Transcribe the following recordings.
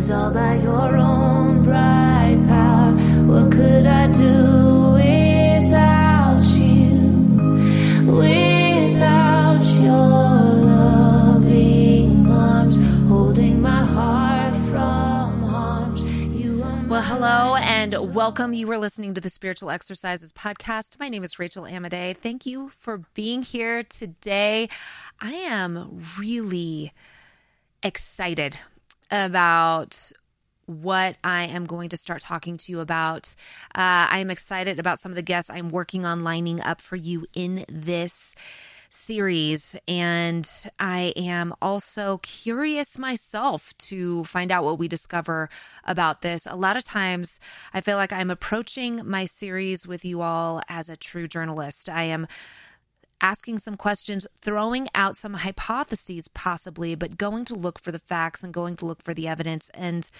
is all by your own bright power. What could I do without you? Without your loving arms, holding my heart from harms. You are Well, hello and welcome. You are listening to the Spiritual Exercises podcast. My name is Rachel Amadei. Thank you for being here today. I am really excited about what I am going to start talking to you about. Uh, I am excited about some of the guests I'm working on lining up for you in this series. And I am also curious myself to find out what we discover about this. A lot of times, I feel like I'm approaching my series with you all as a true journalist. I am asking some questions, throwing out some hypotheses, possibly, but going to look for the facts and going to look for the evidence. And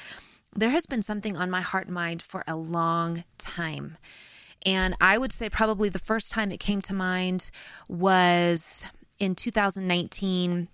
there has been something on my heart and mind for a long time. And I would say probably the first time it came to mind was in 2019.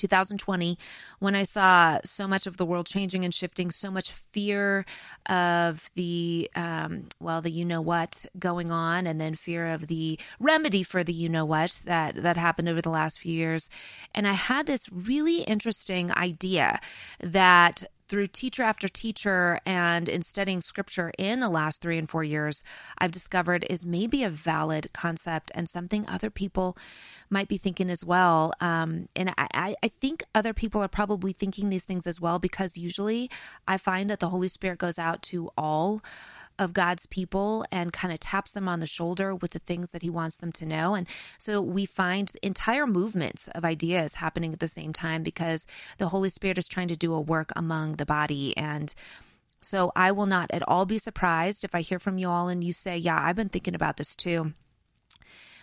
2020 when i saw so much of the world changing and shifting so much fear of the um, well the you know what going on and then fear of the remedy for the you know what that that happened over the last few years. And i had this really interesting idea that through teacher after teacher and in studying scripture in the last three and four years, I've discovered is maybe a valid concept and something other people might be thinking as well. Um, and I, I think other people are probably thinking these things as well because usually I find that the Holy Spirit goes out to all of God's people and kind of taps them on the shoulder with the things that he wants them to know. And so we find entire movements of ideas happening at the same time because the Holy Spirit is trying to do a work among the body. And so I will not at all be surprised if I hear from you all and you say, Yeah, I've been thinking about this too.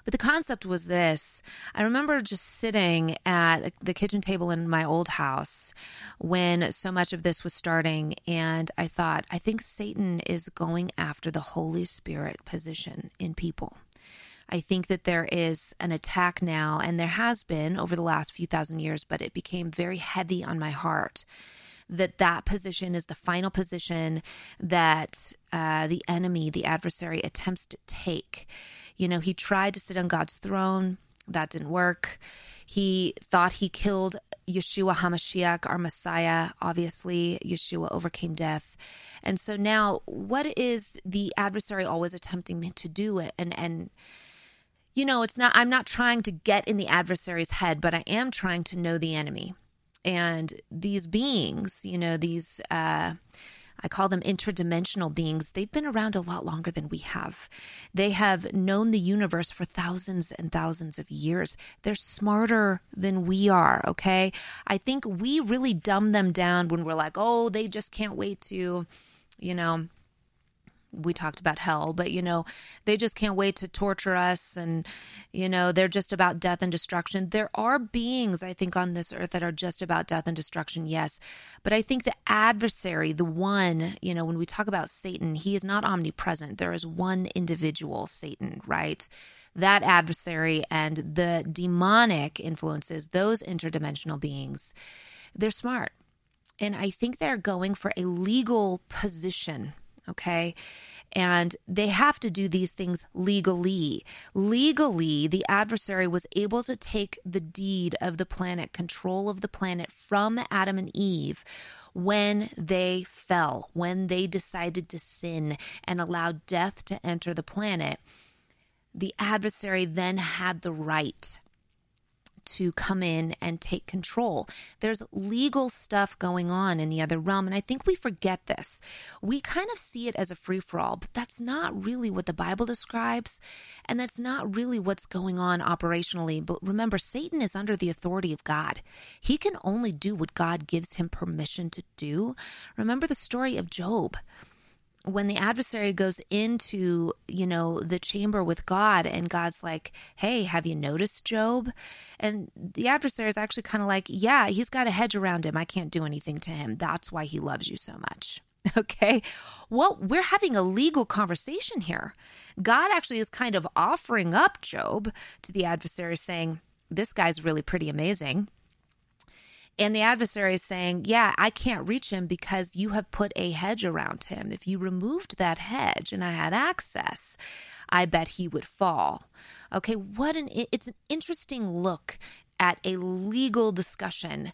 But the concept was this I remember just sitting at the kitchen table in my old house when so much of this was starting, and I thought, I think Satan is going after the Holy Spirit position in people. I think that there is an attack now, and there has been over the last few thousand years, but it became very heavy on my heart that that position is the final position that uh, the enemy, the adversary, attempts to take. You know, he tried to sit on God's throne. That didn't work. He thought he killed Yeshua HaMashiach, our Messiah. Obviously, Yeshua overcame death. And so now, what is the adversary always attempting to do? It and and you know, it's not. I'm not trying to get in the adversary's head, but I am trying to know the enemy. And these beings, you know, these. Uh, I call them interdimensional beings. They've been around a lot longer than we have. They have known the universe for thousands and thousands of years. They're smarter than we are, okay? I think we really dumb them down when we're like, oh, they just can't wait to, you know, we talked about hell, but you know, they just can't wait to torture us and you know, they're just about death and destruction. There are beings I think on this earth that are just about death and destruction, yes. But I think the adversary, the one, you know, when we talk about Satan, he is not omnipresent. There is one individual, Satan, right? That adversary and the demonic influences, those interdimensional beings, they're smart. And I think they're going for a legal position okay? And they have to do these things legally. Legally, the adversary was able to take the deed of the planet, control of the planet from Adam and Eve when they fell, when they decided to sin and allowed death to enter the planet. The adversary then had the right to come in and take control. There's legal stuff going on in the other realm. And I think we forget this. We kind of see it as a free for all, but that's not really what the Bible describes. And that's not really what's going on operationally. But remember, Satan is under the authority of God. He can only do what God gives him permission to do. Remember the story of Job when the adversary goes into you know the chamber with god and god's like hey have you noticed job? And the adversary is actually kind of like yeah he's got a hedge around him. I can't do anything to him. That's why he loves you so much. Okay? Well we're having a legal conversation here. God actually is kind of offering up job to the adversary saying this guy's really pretty amazing And the adversary is saying, Yeah, I can't reach him because you have put a hedge around him. If you removed that hedge and I had access, I bet he would fall. Okay, what an it's an interesting look at a legal discussion.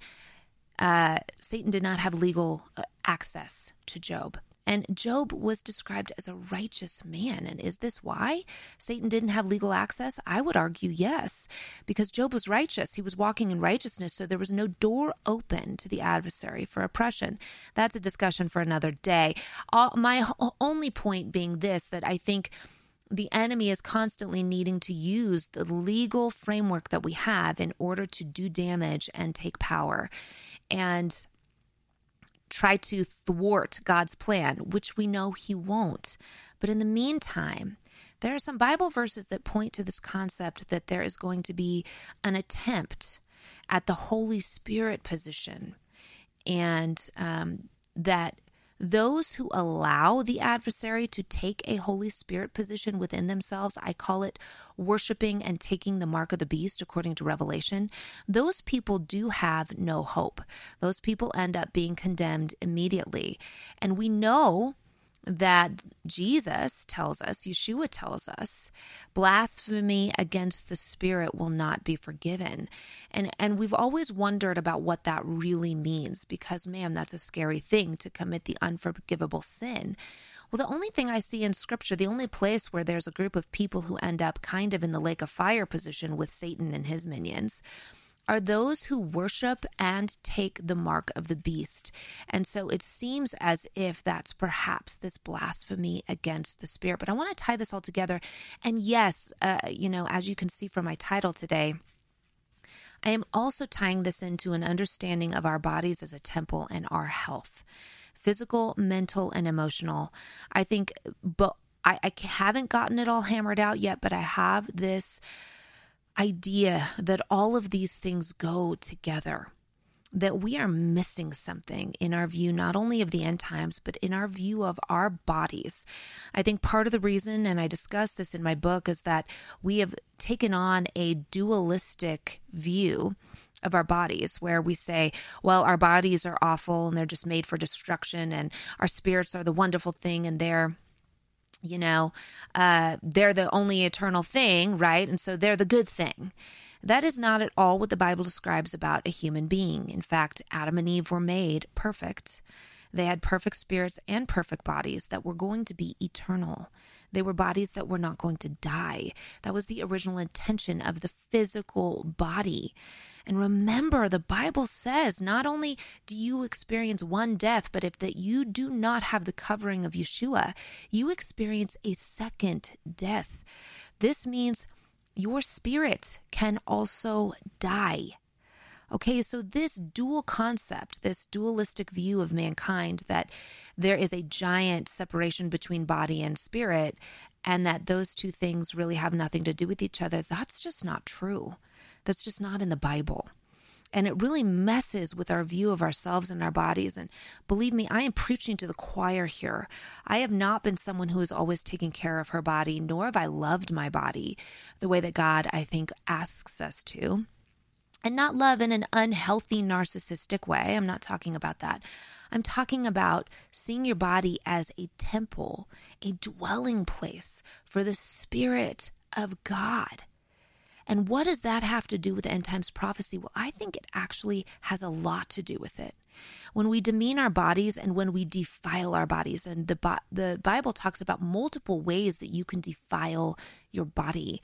Uh, Satan did not have legal uh, access to Job. And Job was described as a righteous man. And is this why Satan didn't have legal access? I would argue yes, because Job was righteous. He was walking in righteousness, so there was no door open to the adversary for oppression. That's a discussion for another day. Uh, my only point being this that I think the enemy is constantly needing to use the legal framework that we have in order to do damage and take power. And try to thwart God's plan, which we know he won't. But in the meantime, there are some Bible verses that point to this concept that there is going to be an attempt at the Holy Spirit position, and um, that those who allow the adversary to take a Holy Spirit position within themselves, I call it worshiping and taking the mark of the beast, according to Revelation, those people do have no hope. Those people end up being condemned immediately. And we know that Jesus tells us, Yeshua tells us, blasphemy against the Spirit will not be forgiven. And, and we've always wondered about what that really means because, man, that's a scary thing to commit the unforgivable sin. Well, the only thing I see in scripture, the only place where there's a group of people who end up kind of in the lake of fire position with Satan and his minions are those who worship and take the mark of the beast. And so it seems as if that's perhaps this blasphemy against the spirit. But I want to tie this all together. And yes, uh, you know, as you can see from my title today, I am also tying this into an understanding of our bodies as a temple and our health physical, mental, and emotional. I think, but I, I haven't gotten it all hammered out yet, but I have this idea that all of these things go together, that we are missing something in our view, not only of the end times, but in our view of our bodies. I think part of the reason, and I discuss this in my book, is that we have taken on a dualistic view of our bodies where we say, well, our bodies are awful and they're just made for destruction, and our spirits are the wonderful thing and they're you know, uh, they're the only eternal thing, right? And so they're the good thing. That is not at all what the Bible describes about a human being. In fact, Adam and Eve were made perfect. They had perfect spirits and perfect bodies that were going to be eternal. They were bodies that were not going to die. That was the original intention of the physical body. And remember, the Bible says not only do you experience one death, but if that you do not have the covering of Yeshua, you experience a second death. This means your spirit can also die. Okay, so this dual concept, this dualistic view of mankind that there is a giant separation between body and spirit, and that those two things really have nothing to do with each other, that's just not true. That's just not in the Bible. And it really messes with our view of ourselves and our bodies. And believe me, I am preaching to the choir here. I have not been someone who has always taken care of her body, nor have I loved my body the way that God, I think, asks us to. And not love in an unhealthy, narcissistic way. I'm not talking about that. I'm talking about seeing your body as a temple, a dwelling place for the Spirit of God. And what does that have to do with end times prophecy? Well, I think it actually has a lot to do with it. When we demean our bodies and when we defile our bodies, and the, the Bible talks about multiple ways that you can defile your body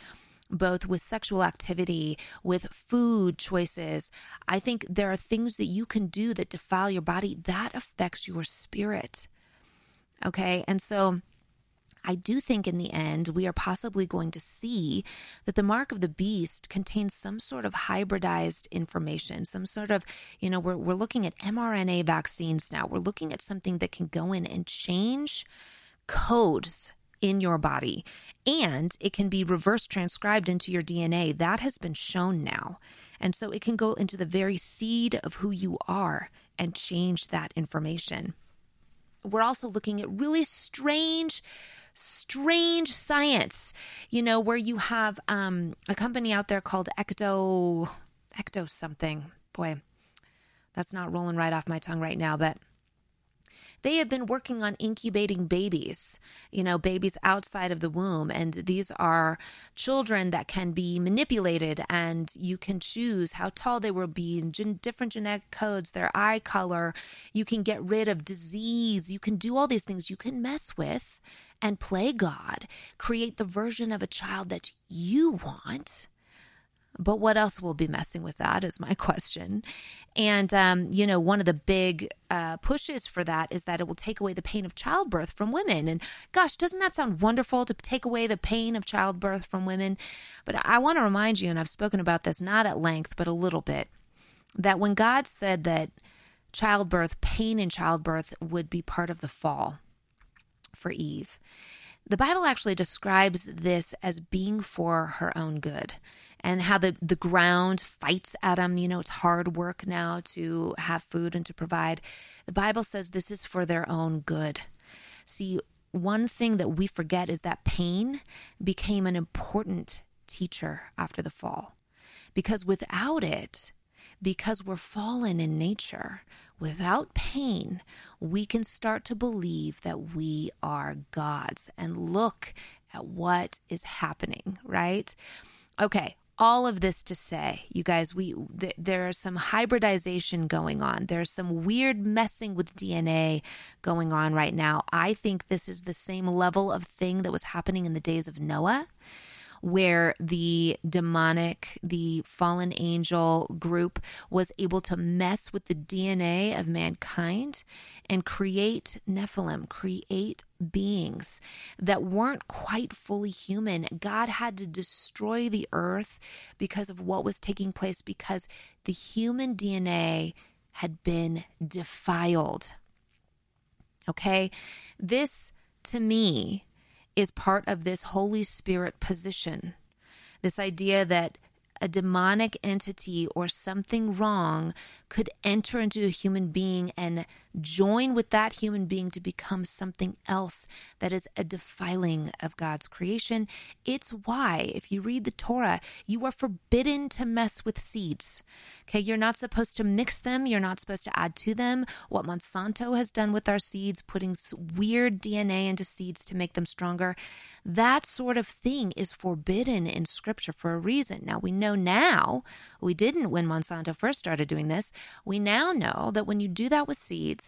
both with sexual activity, with food choices. I think there are things that you can do that defile your body that affects your spirit. Okay. And so I do think in the end, we are possibly going to see that the mark of the beast contains some sort of hybridized information, some sort of, you know, we're, we're looking at mRNA vaccines now. We're looking at something that can go in and change codes in your body and it can be reverse transcribed into your DNA. That has been shown now. And so it can go into the very seed of who you are and change that information. We're also looking at really strange strange science, you know, where you have um, a company out there called Ecto, Ecto something. Boy, That's not rolling right off my tongue right now, but they have been working on incubating babies, you know, babies outside of the womb. And these are children that can be manipulated, and you can choose how tall they will be, gen- different genetic codes, their eye color. You can get rid of disease. You can do all these things. You can mess with and play God, create the version of a child that you want but what else will be messing with that is my question. And, um, you know, one of the big uh, pushes for that is that it will take away the pain of childbirth from women. And gosh, doesn't that sound wonderful to take away the pain of childbirth from women? But I want to remind you, and I've spoken about this not at length, but a little bit, that when God said that childbirth, pain in childbirth would be part of the fall for Eve, the Bible actually describes this as being for her own good and how the, the ground fights them. You know, it's hard work now to have food and to provide. The Bible says this is for their own good. See, one thing that we forget is that pain became an important teacher after the fall. Because without it, because we're fallen in nature, without pain, we can start to believe that we are gods and look at what is happening, right? Okay, all of this to say, you guys, we th- there is some hybridization going on. There's some weird messing with DNA going on right now. I think this is the same level of thing that was happening in the days of Noah where the demonic, the fallen angel group was able to mess with the DNA of mankind and create Nephilim, create beings that weren't quite fully human. God had to destroy the earth because of what was taking place, because the human DNA had been defiled. Okay? This, to me, is part of this Holy Spirit position. This idea that a demonic entity or something wrong could enter into a human being and join with that human being to become something else that is a defiling of God's creation. It's why, if you read the Torah, you are forbidden to mess with seeds. Okay, you're not supposed to mix them, you're not supposed to add to them. What Monsanto has done with our seeds, putting weird DNA into seeds to make them stronger, that sort of thing is forbidden in Scripture for a reason. Now, we know now, we didn't when Monsanto first started doing this, we now know that when you do that with seeds,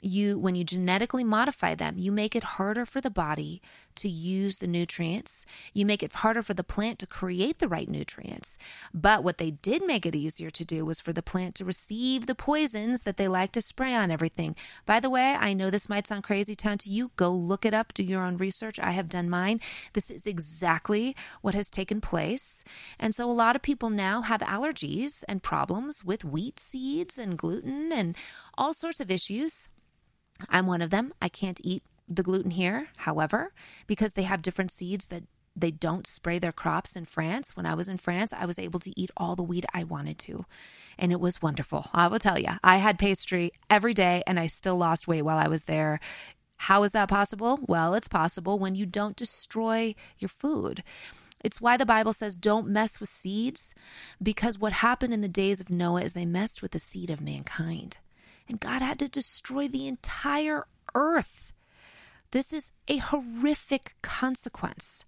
you when you genetically modify them you make it harder for the body to use the nutrients. You make it harder for the plant to create the right nutrients. But what they did make it easier to do was for the plant to receive the poisons that they like to spray on everything. By the way i know this might sound crazy town to you go look it up do your own research. I have done mine. This is exactly what has taken place. And so a lot of people now have allergies and problems with wheat seeds and gluten and all sorts of issues. I'm one of them. I can't eat the gluten here, however, because they have different seeds that they don't spray their crops in France. When I was in France, I was able to eat all the wheat I wanted to. And it was wonderful. I will tell you, I had pastry every day and I still lost weight while I was there. How is that possible? Well, it's possible when you don't destroy your food. It's why the Bible says don't mess with seeds, because what happened in the days of Noah is they messed with the seed of mankind and God had to destroy the entire earth. This is a horrific consequence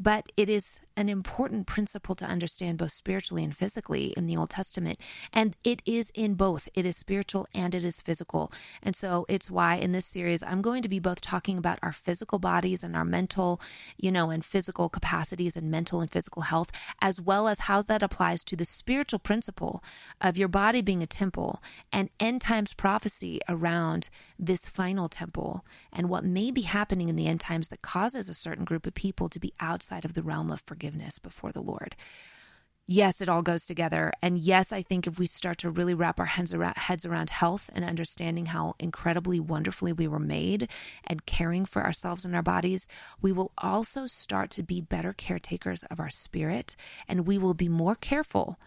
but it is an important principle to understand both spiritually and physically in the Old Testament. And it is in both. It is spiritual and it is physical. And so it's why in this series, I'm going to be both talking about our physical bodies and our mental, you know, and physical capacities and mental and physical health, as well as how that applies to the spiritual principle of your body being a temple and end times prophecy around this final temple and what may be happening in the end times that causes a certain group of people to be outside outside of the realm of forgiveness before the Lord. Yes, it all goes together. And yes, I think if we start to really wrap our heads around, heads around health and understanding how incredibly wonderfully we were made and caring for ourselves and our bodies, we will also start to be better caretakers of our spirit and we will be more careful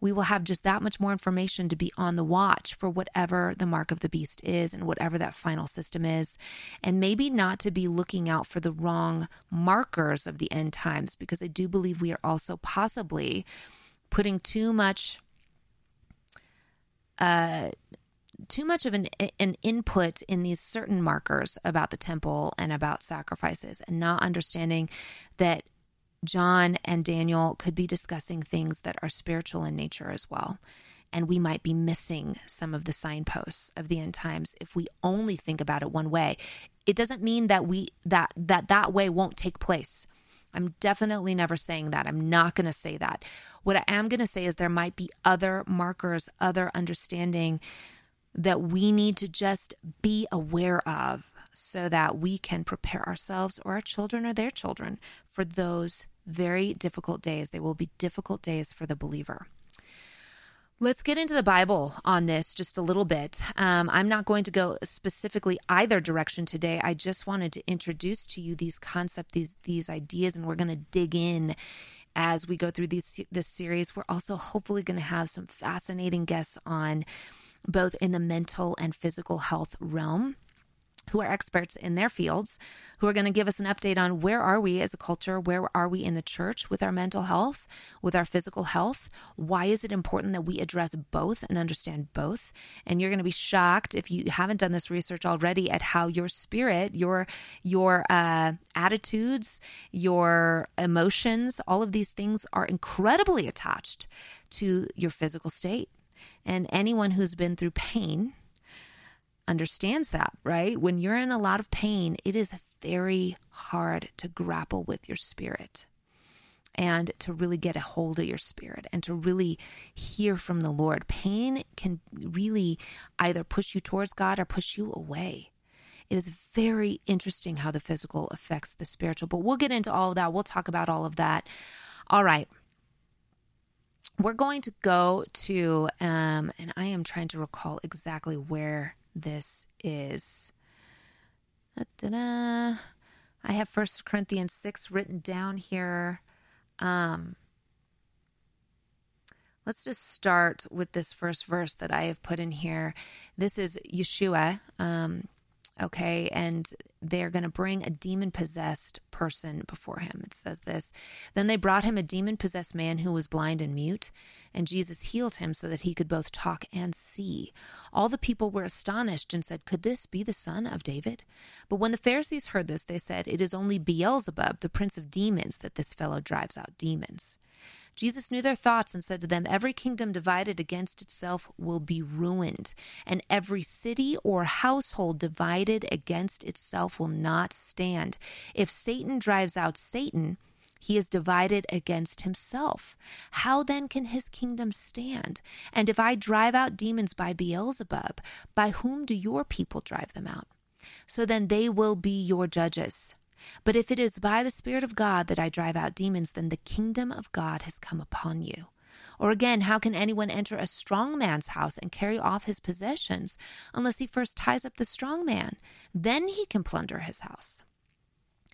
we will have just that much more information to be on the watch for whatever the mark of the beast is and whatever that final system is. And maybe not to be looking out for the wrong markers of the end times, because I do believe we are also possibly putting too much uh, too much of an an input in these certain markers about the temple and about sacrifices, and not understanding that John and Daniel could be discussing things that are spiritual in nature as well. And we might be missing some of the signposts of the end times if we only think about it one way. It doesn't mean that we that that that way won't take place. I'm definitely never saying that. I'm not going to say that. What I am going to say is there might be other markers, other understanding that we need to just be aware of so that we can prepare ourselves or our children or their children for those very difficult days. They will be difficult days for the believer. Let's get into the Bible on this just a little bit. Um, I'm not going to go specifically either direction today. I just wanted to introduce to you these concepts, these these ideas, and we're going to dig in as we go through these this series. We're also hopefully going to have some fascinating guests on, both in the mental and physical health realm who are experts in their fields, who are going to give us an update on where are we as a culture, where are we in the church with our mental health, with our physical health? Why is it important that we address both and understand both? And you're going to be shocked if you haven't done this research already at how your spirit, your your uh, attitudes, your emotions, all of these things are incredibly attached to your physical state. And anyone who's been through pain understands that, right? When you're in a lot of pain, it is very hard to grapple with your spirit and to really get a hold of your spirit and to really hear from the Lord. Pain can really either push you towards God or push you away. It is very interesting how the physical affects the spiritual, but we'll get into all of that. We'll talk about all of that. All right. We're going to go to, um, and I am trying to recall exactly where this is. Da-da-da. I have First Corinthians 6 written down here. Um, let's just start with this first verse that I have put in here. This is Yeshua. Um, okay, and they're going to bring a demon possessed person before him. It says this Then they brought him a demon possessed man who was blind and mute, and Jesus healed him so that he could both talk and see. All the people were astonished and said, Could this be the son of David? But when the Pharisees heard this, they said, It is only Beelzebub, the prince of demons, that this fellow drives out demons. Jesus knew their thoughts and said to them, Every kingdom divided against itself will be ruined, and every city or household divided against itself will not stand. If Satan drives out Satan, he is divided against himself. How then can his kingdom stand? And if I drive out demons by Beelzebub, by whom do your people drive them out? So then they will be your judges. But if it is by the Spirit of God that I drive out demons, then the kingdom of God has come upon you. Or again, how can anyone enter a strong man's house and carry off his possessions unless he first ties up the strong man? Then he can plunder his house.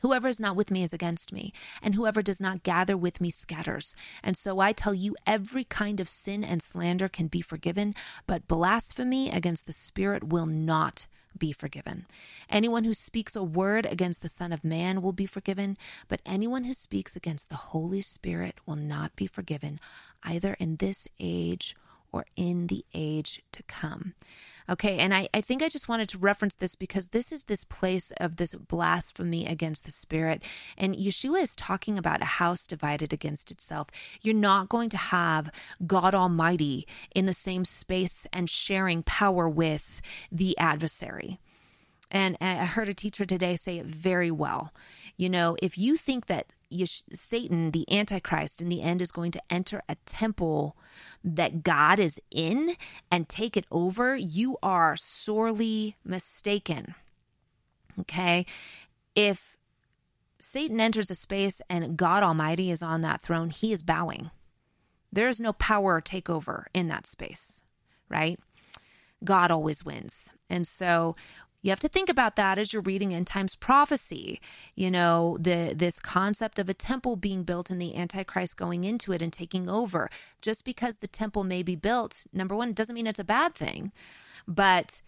Whoever is not with me is against me, and whoever does not gather with me scatters. And so I tell you, every kind of sin and slander can be forgiven, but blasphemy against the Spirit will not be forgiven. Anyone who speaks a word against the Son of Man will be forgiven, but anyone who speaks against the Holy Spirit will not be forgiven, either in this age or in the age to come. Okay, and I, I think I just wanted to reference this because this is this place of this blasphemy against the Spirit. And Yeshua is talking about a house divided against itself. You're not going to have God Almighty in the same space and sharing power with the adversary. And I heard a teacher today say it very well. You know, if you think that Satan, the Antichrist, in the end is going to enter a temple that God is in and take it over, you are sorely mistaken. Okay? If Satan enters a space and God Almighty is on that throne, he is bowing. There is no power takeover in that space, right? God always wins. And so you have to think about that as you're reading end times prophecy. You know, the this concept of a temple being built and the Antichrist going into it and taking over. Just because the temple may be built, number one, doesn't mean it's a bad thing. But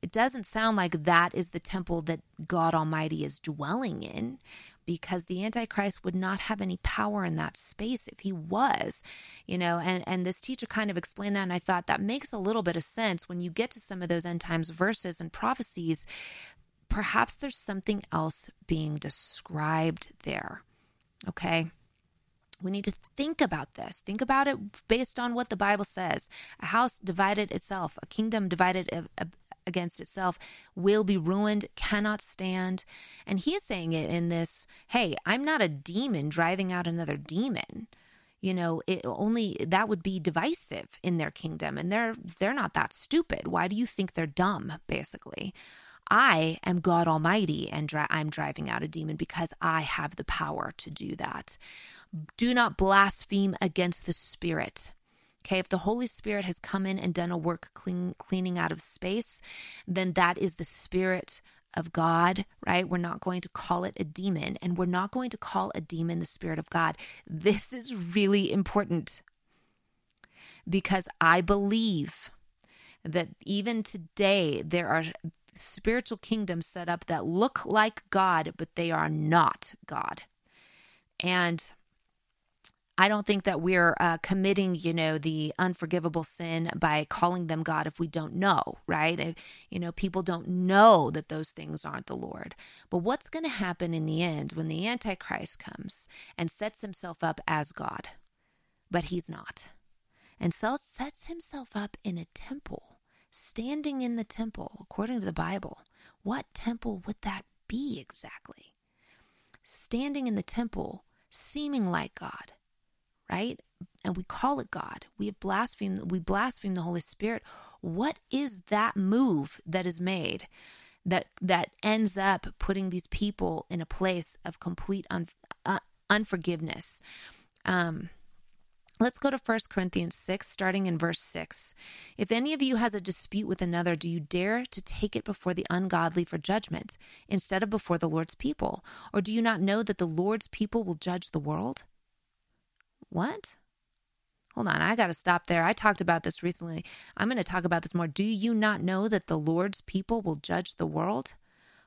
it doesn't sound like that is the temple that God Almighty is dwelling in. Because the antichrist would not have any power in that space if he was you know and and this teacher kind of explained that and i thought that makes a little bit of sense when you get to some of those end times verses and prophecies perhaps there's something else being described there okay we need to think about this. Think about it based on what the Bible says. A house divided itself, a kingdom divided uh, against itself will be ruined, cannot stand. And he is saying it in this hey, I'm not a demon driving out another demon. You know, it only that would be divisive in their kingdom and they're they're not that stupid. Why do you think they're dumb basically? I am God Almighty and dri- I'm driving out a demon because I have the power to do that. Do not blaspheme against the Spirit. Okay, if the Holy Spirit has come in and done a work clean, cleaning out of space, then that is the Spirit of God, right? We're not going to call it a demon, and we're not going to call a demon the Spirit of God. This is really important because I believe that even today there are spiritual kingdoms set up that look like God, but they are not God. And I don't think that we're uh, committing, you know, the unforgivable sin by calling them God if we don't know, right? If, you know, people don't know that those things aren't the Lord. But what's going to happen in the end when the Antichrist comes and sets himself up as God, but he's not, and so sets himself up in a temple, standing in the temple, according to the Bible? What temple would that be exactly? Standing in the temple, seeming like God right? And we call it God. We have blasphemed, we blaspheme the Holy Spirit. What is that move that is made that that ends up putting these people in a place of complete un, uh, unforgiveness? Um, Let's go to 1 Corinthians 6, starting in verse 6. If any of you has a dispute with another, do you dare to take it before the ungodly for judgment instead of before the Lord's people? Or do you not know that the Lord's people will judge the world? What? Hold on, I got to stop there. I talked about this recently. I'm going to talk about this more. Do you not know that the Lord's people will judge the world?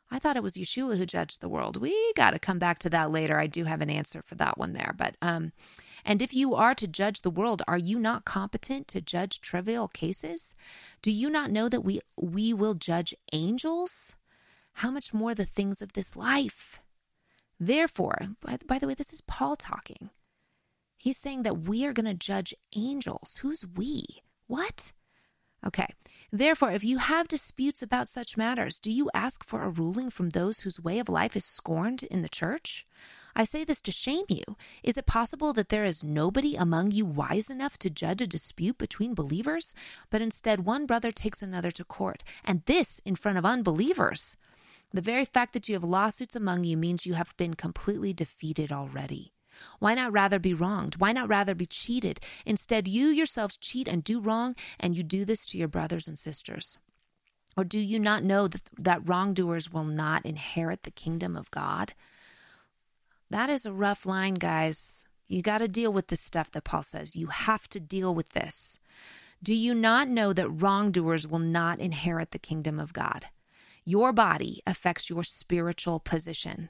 I thought it was Yeshua who judged the world. We got to come back to that later. I do have an answer for that one there. But um and if you are to judge the world, are you not competent to judge trivial cases? Do you not know that we we will judge angels? How much more the things of this life? Therefore, by, by the way, this is Paul talking. He's saying that we are going to judge angels. Who's we? What? Okay. Therefore, if you have disputes about such matters, do you ask for a ruling from those whose way of life is scorned in the church? I say this to shame you. Is it possible that there is nobody among you wise enough to judge a dispute between believers? But instead, one brother takes another to court, and this in front of unbelievers. The very fact that you have lawsuits among you means you have been completely defeated already. Why not rather be wronged? Why not rather be cheated? Instead, you yourselves cheat and do wrong, and you do this to your brothers and sisters. Or do you not know that, that wrongdoers will not inherit the kingdom of God? That is a rough line, guys. You got to deal with this stuff that Paul says. You have to deal with this. Do you not know that wrongdoers will not inherit the kingdom of God? Your body affects your spiritual position.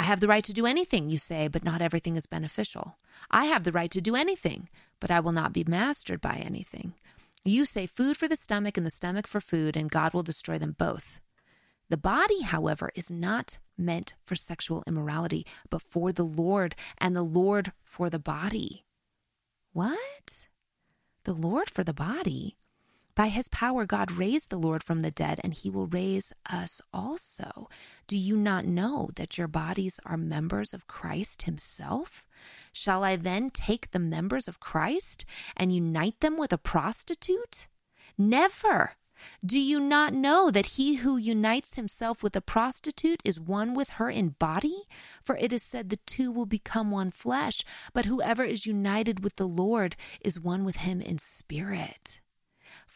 I have the right to do anything, you say, but not everything is beneficial. I have the right to do anything, but I will not be mastered by anything. You say food for the stomach and the stomach for food, and God will destroy them both. The body, however, is not meant for sexual immorality, but for the Lord, and the Lord for the body. What? The Lord for the body? By his power, God raised the Lord from the dead, and he will raise us also. Do you not know that your bodies are members of Christ himself? Shall I then take the members of Christ and unite them with a prostitute? Never. Do you not know that he who unites himself with a prostitute is one with her in body? For it is said the two will become one flesh, but whoever is united with the Lord is one with him in spirit.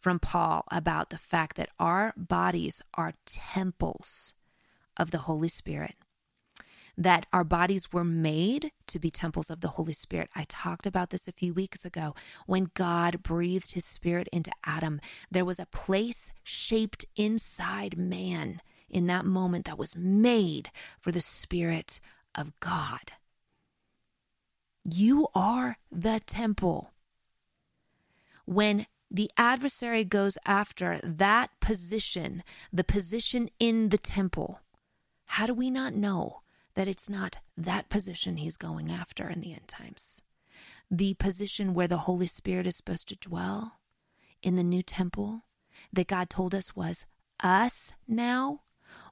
from Paul about the fact that our bodies are temples of the Holy Spirit. That our bodies were made to be temples of the Holy Spirit. I talked about this a few weeks ago. When God breathed his spirit into Adam, there was a place shaped inside man in that moment that was made for the Spirit of God. You are the temple. When the adversary goes after that position, the position in the temple, how do we not know that it's not that position he's going after in the end times? The position where the Holy Spirit is supposed to dwell in the new temple that God told us was us now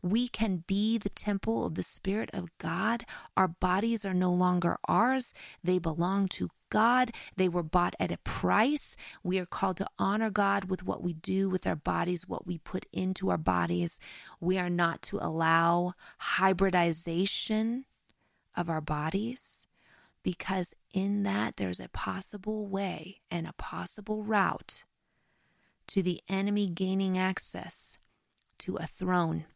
we can be the temple of the Spirit of God. Our bodies are no longer ours, they belong to God. They were bought at a price. We are called to honor God with what we do with our bodies, what we put into our bodies. We are not to allow hybridization of our bodies because in that there's a possible way and a possible route to the enemy gaining access to a throne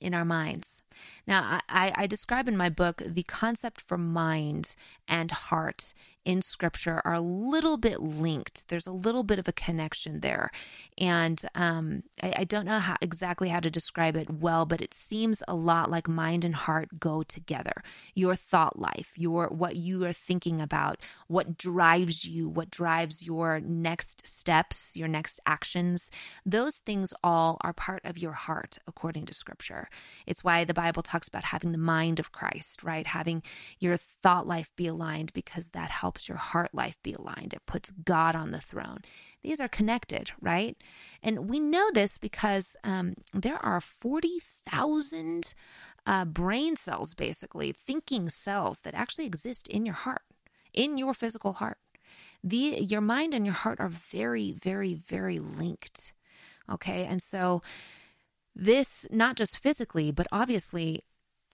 in our minds. Now, I, I, describe in my book the concept for mind and heart in scripture are a little bit linked. There's a little bit of a connection there. And um, I, I, don't know how, exactly how to describe it well, but it seems a lot like mind and heart go together. Your thought life, your what you are thinking about, what drives you, what drives your next steps, your next actions, those things all are part of your heart, according to scripture. It's why the Bible talks about having the mind of Christ, right? Having your thought life be aligned because that helps helps your heart life be aligned. It puts God on the throne. These are connected, right? And we know this because um, there are 40,000 uh, brain cells, basically, thinking cells that actually exist in your heart, in your physical heart. The, your mind and your heart are very, very, very linked. Okay. And so, this, not just physically, but obviously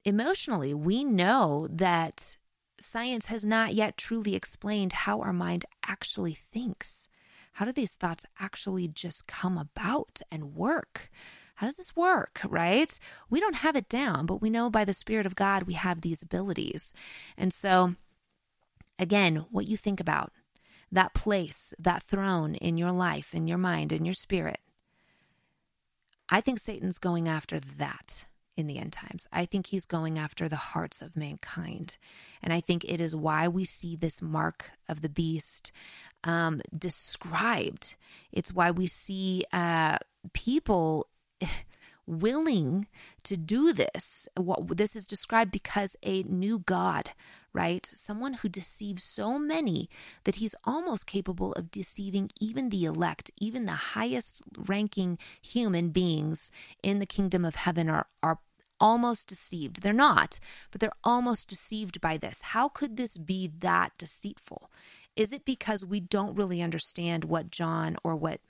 emotionally, we know that science has not yet truly explained how our mind actually thinks. How do these thoughts actually just come about and work? How does this work, right? We don't have it down, but we know by the Spirit of God we have these abilities. And so, again, what you think about, that place, that throne in your life, in your mind, in your spirit, I think Satan's going after that in the end times. I think he's going after the hearts of mankind. And I think it is why we see this mark of the beast um, described. It's why we see uh, people. willing to do this. What this is described because a new God, right? Someone who deceives so many that he's almost capable of deceiving even the elect, even the highest ranking human beings in the kingdom of heaven are, are almost deceived. They're not, but they're almost deceived by this. How could this be that deceitful? Is it because we don't really understand what John or what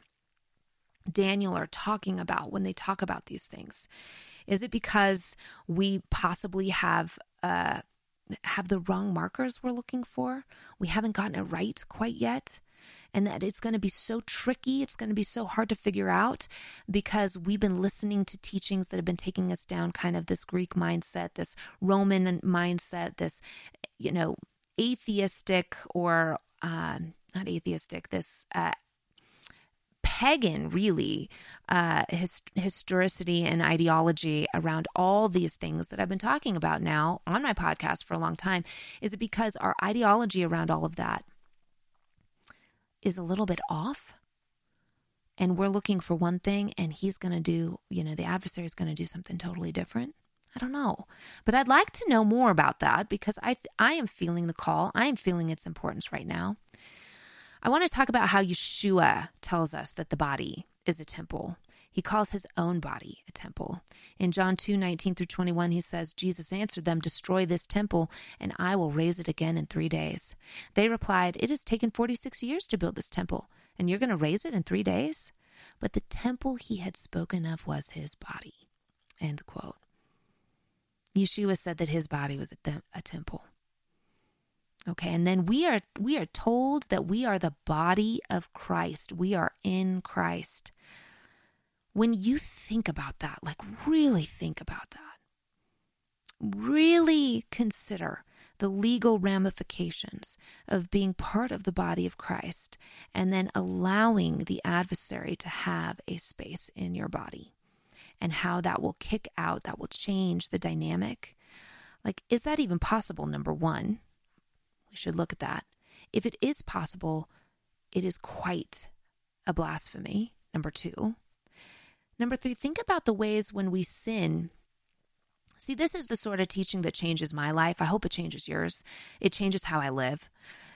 Daniel are talking about when they talk about these things? Is it because we possibly have uh, have the wrong markers we're looking for? We haven't gotten it right quite yet and that it's going to be so tricky. It's going to be so hard to figure out because we've been listening to teachings that have been taking us down kind of this Greek mindset, this Roman mindset, this, you know, atheistic or uh, not atheistic, this uh, pagan, really, uh, his, historicity and ideology around all these things that I've been talking about now on my podcast for a long time? Is it because our ideology around all of that is a little bit off and we're looking for one thing and he's going to do, you know, the adversary is going to do something totally different. I don't know. But I'd like to know more about that because I I am feeling the call. I am feeling its importance right now. I want to talk about how Yeshua tells us that the body is a temple. He calls his own body a temple. In John 2 19 through 21, he says, Jesus answered them, Destroy this temple, and I will raise it again in three days. They replied, It has taken 46 years to build this temple, and you're going to raise it in three days? But the temple he had spoken of was his body. End quote. Yeshua said that his body was a, a temple. Okay, and then we are we are told that we are the body of Christ. We are in Christ. When you think about that, like really think about that. Really consider the legal ramifications of being part of the body of Christ and then allowing the adversary to have a space in your body and how that will kick out, that will change the dynamic. Like, is that even possible? Number one, we should look at that. If it is possible, it is quite a blasphemy. Number two. Number three, think about the ways when we sin. See, this is the sort of teaching that changes my life. I hope it changes yours. It changes how I live.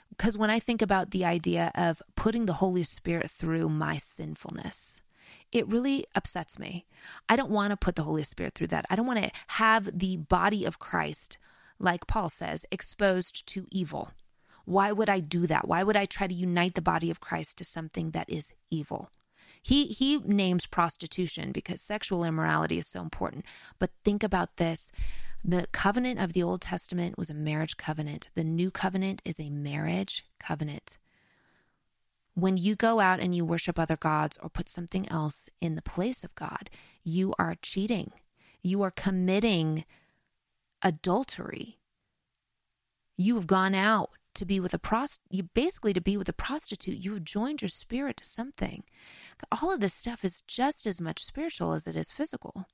Because when I think about the idea of putting the Holy Spirit through my sinfulness, it really upsets me. I don't want to put the Holy Spirit through that. I don't want to have the body of Christ like Paul says, exposed to evil. Why would I do that? Why would I try to unite the body of Christ to something that is evil? He he names prostitution because sexual immorality is so important. But think about this. The covenant of the Old Testament was a marriage covenant. The new covenant is a marriage covenant. When you go out and you worship other gods or put something else in the place of God, you are cheating. You are committing adultery. You have gone out to be with a prost you basically to be with a prostitute. You have joined your spirit to something. All of this stuff is just as much spiritual as it is physical.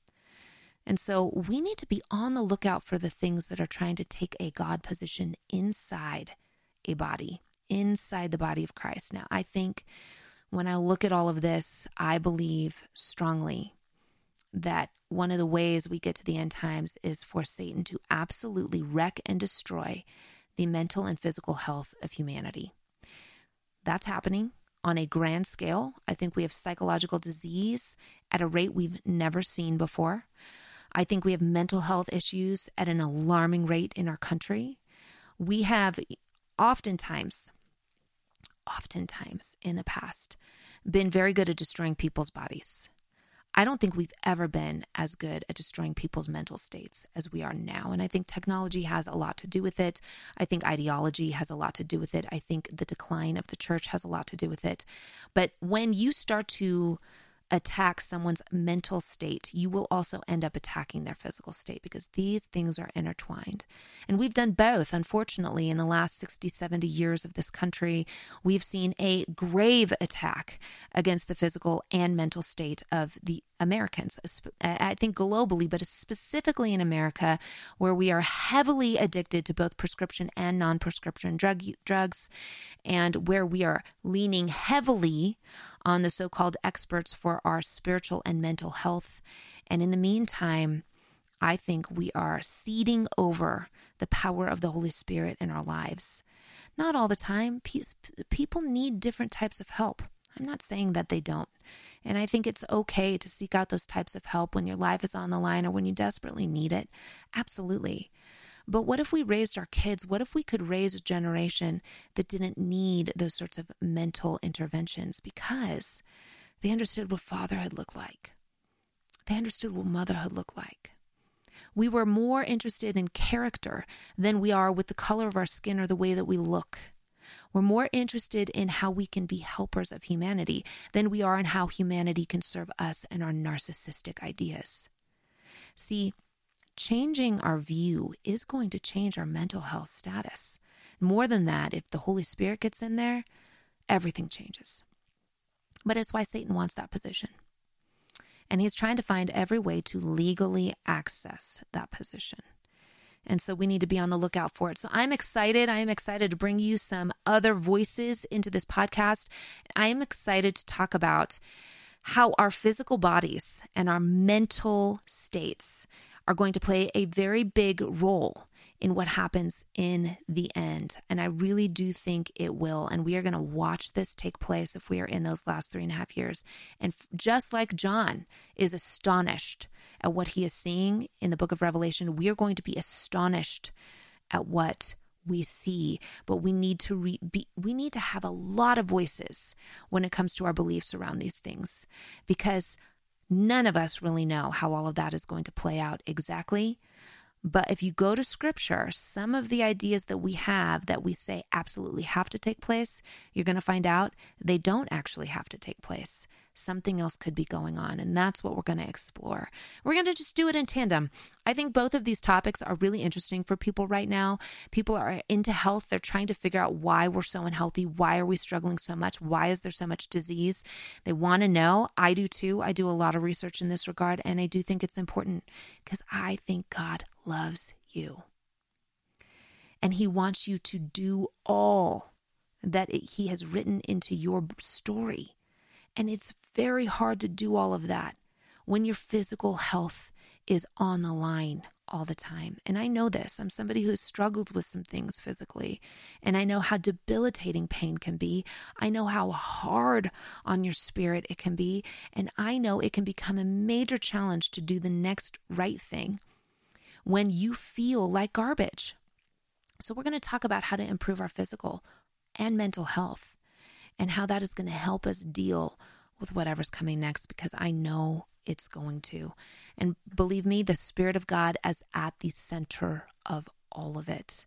And so we need to be on the lookout for the things that are trying to take a God position inside a body, inside the body of Christ. Now, I think when I look at all of this, I believe strongly that one of the ways we get to the end times is for Satan to absolutely wreck and destroy the mental and physical health of humanity. That's happening on a grand scale. I think we have psychological disease at a rate we've never seen before. I think we have mental health issues at an alarming rate in our country. We have oftentimes, oftentimes in the past, been very good at destroying people's bodies. I don't think we've ever been as good at destroying people's mental states as we are now. And I think technology has a lot to do with it. I think ideology has a lot to do with it. I think the decline of the church has a lot to do with it. But when you start to attack someone's mental state, you will also end up attacking their physical state because these things are intertwined. And we've done both. Unfortunately, in the last 60, 70 years of this country, we've seen a grave attack against the physical and mental state of the Americans, I think globally, but specifically in America, where we are heavily addicted to both prescription and non prescription drug, drugs, and where we are leaning heavily on the so called experts for our spiritual and mental health. And in the meantime, I think we are ceding over the power of the Holy Spirit in our lives. Not all the time. People need different types of help. I'm not saying that they don't. And I think it's okay to seek out those types of help when your life is on the line or when you desperately need it. Absolutely. But what if we raised our kids? What if we could raise a generation that didn't need those sorts of mental interventions because they understood what fatherhood looked like? They understood what motherhood looked like. We were more interested in character than we are with the color of our skin or the way that we look. We're more interested in how we can be helpers of humanity than we are in how humanity can serve us and our narcissistic ideas. See, changing our view is going to change our mental health status. More than that, if the Holy Spirit gets in there, everything changes. But it's why Satan wants that position. And he's trying to find every way to legally access that position. And so we need to be on the lookout for it. So I'm excited. I am excited to bring you some other voices into this podcast. I am excited to talk about how our physical bodies and our mental states are going to play a very big role in what happens in the end. And I really do think it will. And we are going to watch this take place if we are in those last three and a half years. And just like John is astonished at what he is seeing in the book of Revelation, we are going to be astonished at what we see but we need to re- be, we need to have a lot of voices when it comes to our beliefs around these things because none of us really know how all of that is going to play out exactly. But if you go to scripture, some of the ideas that we have that we say absolutely have to take place, you're going to find out they don't actually have to take place something else could be going on. And that's what we're going to explore. We're going to just do it in tandem. I think both of these topics are really interesting for people right now. People are into health. They're trying to figure out why we're so unhealthy. Why are we struggling so much? Why is there so much disease? They want to know. I do too. I do a lot of research in this regard. And I do think it's important because I think God loves you. And He wants you to do all that He has written into your story. And it's very hard to do all of that when your physical health is on the line all the time. And I know this. I'm somebody who's struggled with some things physically, and I know how debilitating pain can be. I know how hard on your spirit it can be, and I know it can become a major challenge to do the next right thing when you feel like garbage. So, we're going to talk about how to improve our physical and mental health and how that is going to help us deal with whatever's coming next because I know it's going to. And believe me, the Spirit of God is at the center of all of it.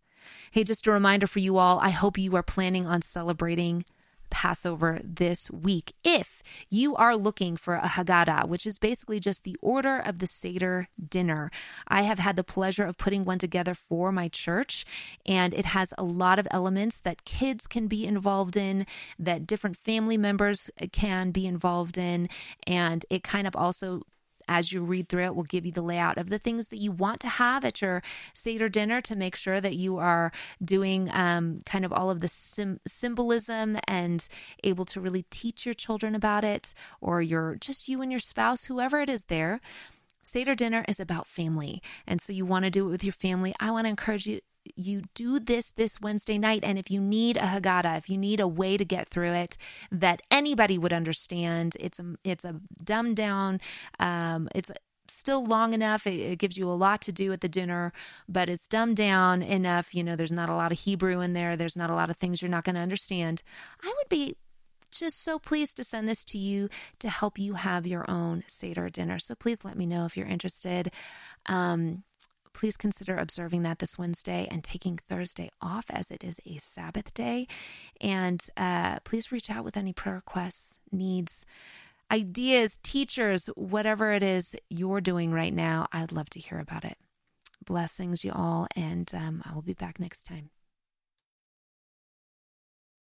Hey, just a reminder for you all I hope you are planning on celebrating Passover this week. If you are looking for a Haggadah, which is basically just the order of the Seder dinner, I have had the pleasure of putting one together for my church, and it has a lot of elements that kids can be involved in, that different family members can be involved in, and it kind of also as you read through it, will give you the layout of the things that you want to have at your Seder dinner to make sure that you are doing um, kind of all of the sim- symbolism and able to really teach your children about it, or your just you and your spouse, whoever it is there. Seder dinner is about family. And so you want to do it with your family. I want to encourage you you do this this Wednesday night. And if you need a Haggadah, if you need a way to get through it that anybody would understand, it's a, it's a dumbed down, um, it's still long enough. It, it, gives you a lot to do at the dinner, but it's dumbed down enough. You know, there's not a lot of Hebrew in there. There's not a lot of things you're not going to understand. I would be just so pleased to send this to you to help you have your own Seder dinner. So please let me know if you're interested. Um, please consider observing that this Wednesday and taking Thursday off as it is a Sabbath day. And uh, please reach out with any prayer requests, needs, ideas, teachers, whatever it is you're doing right now. I'd love to hear about it. Blessings, you all, and um, I will be back next time.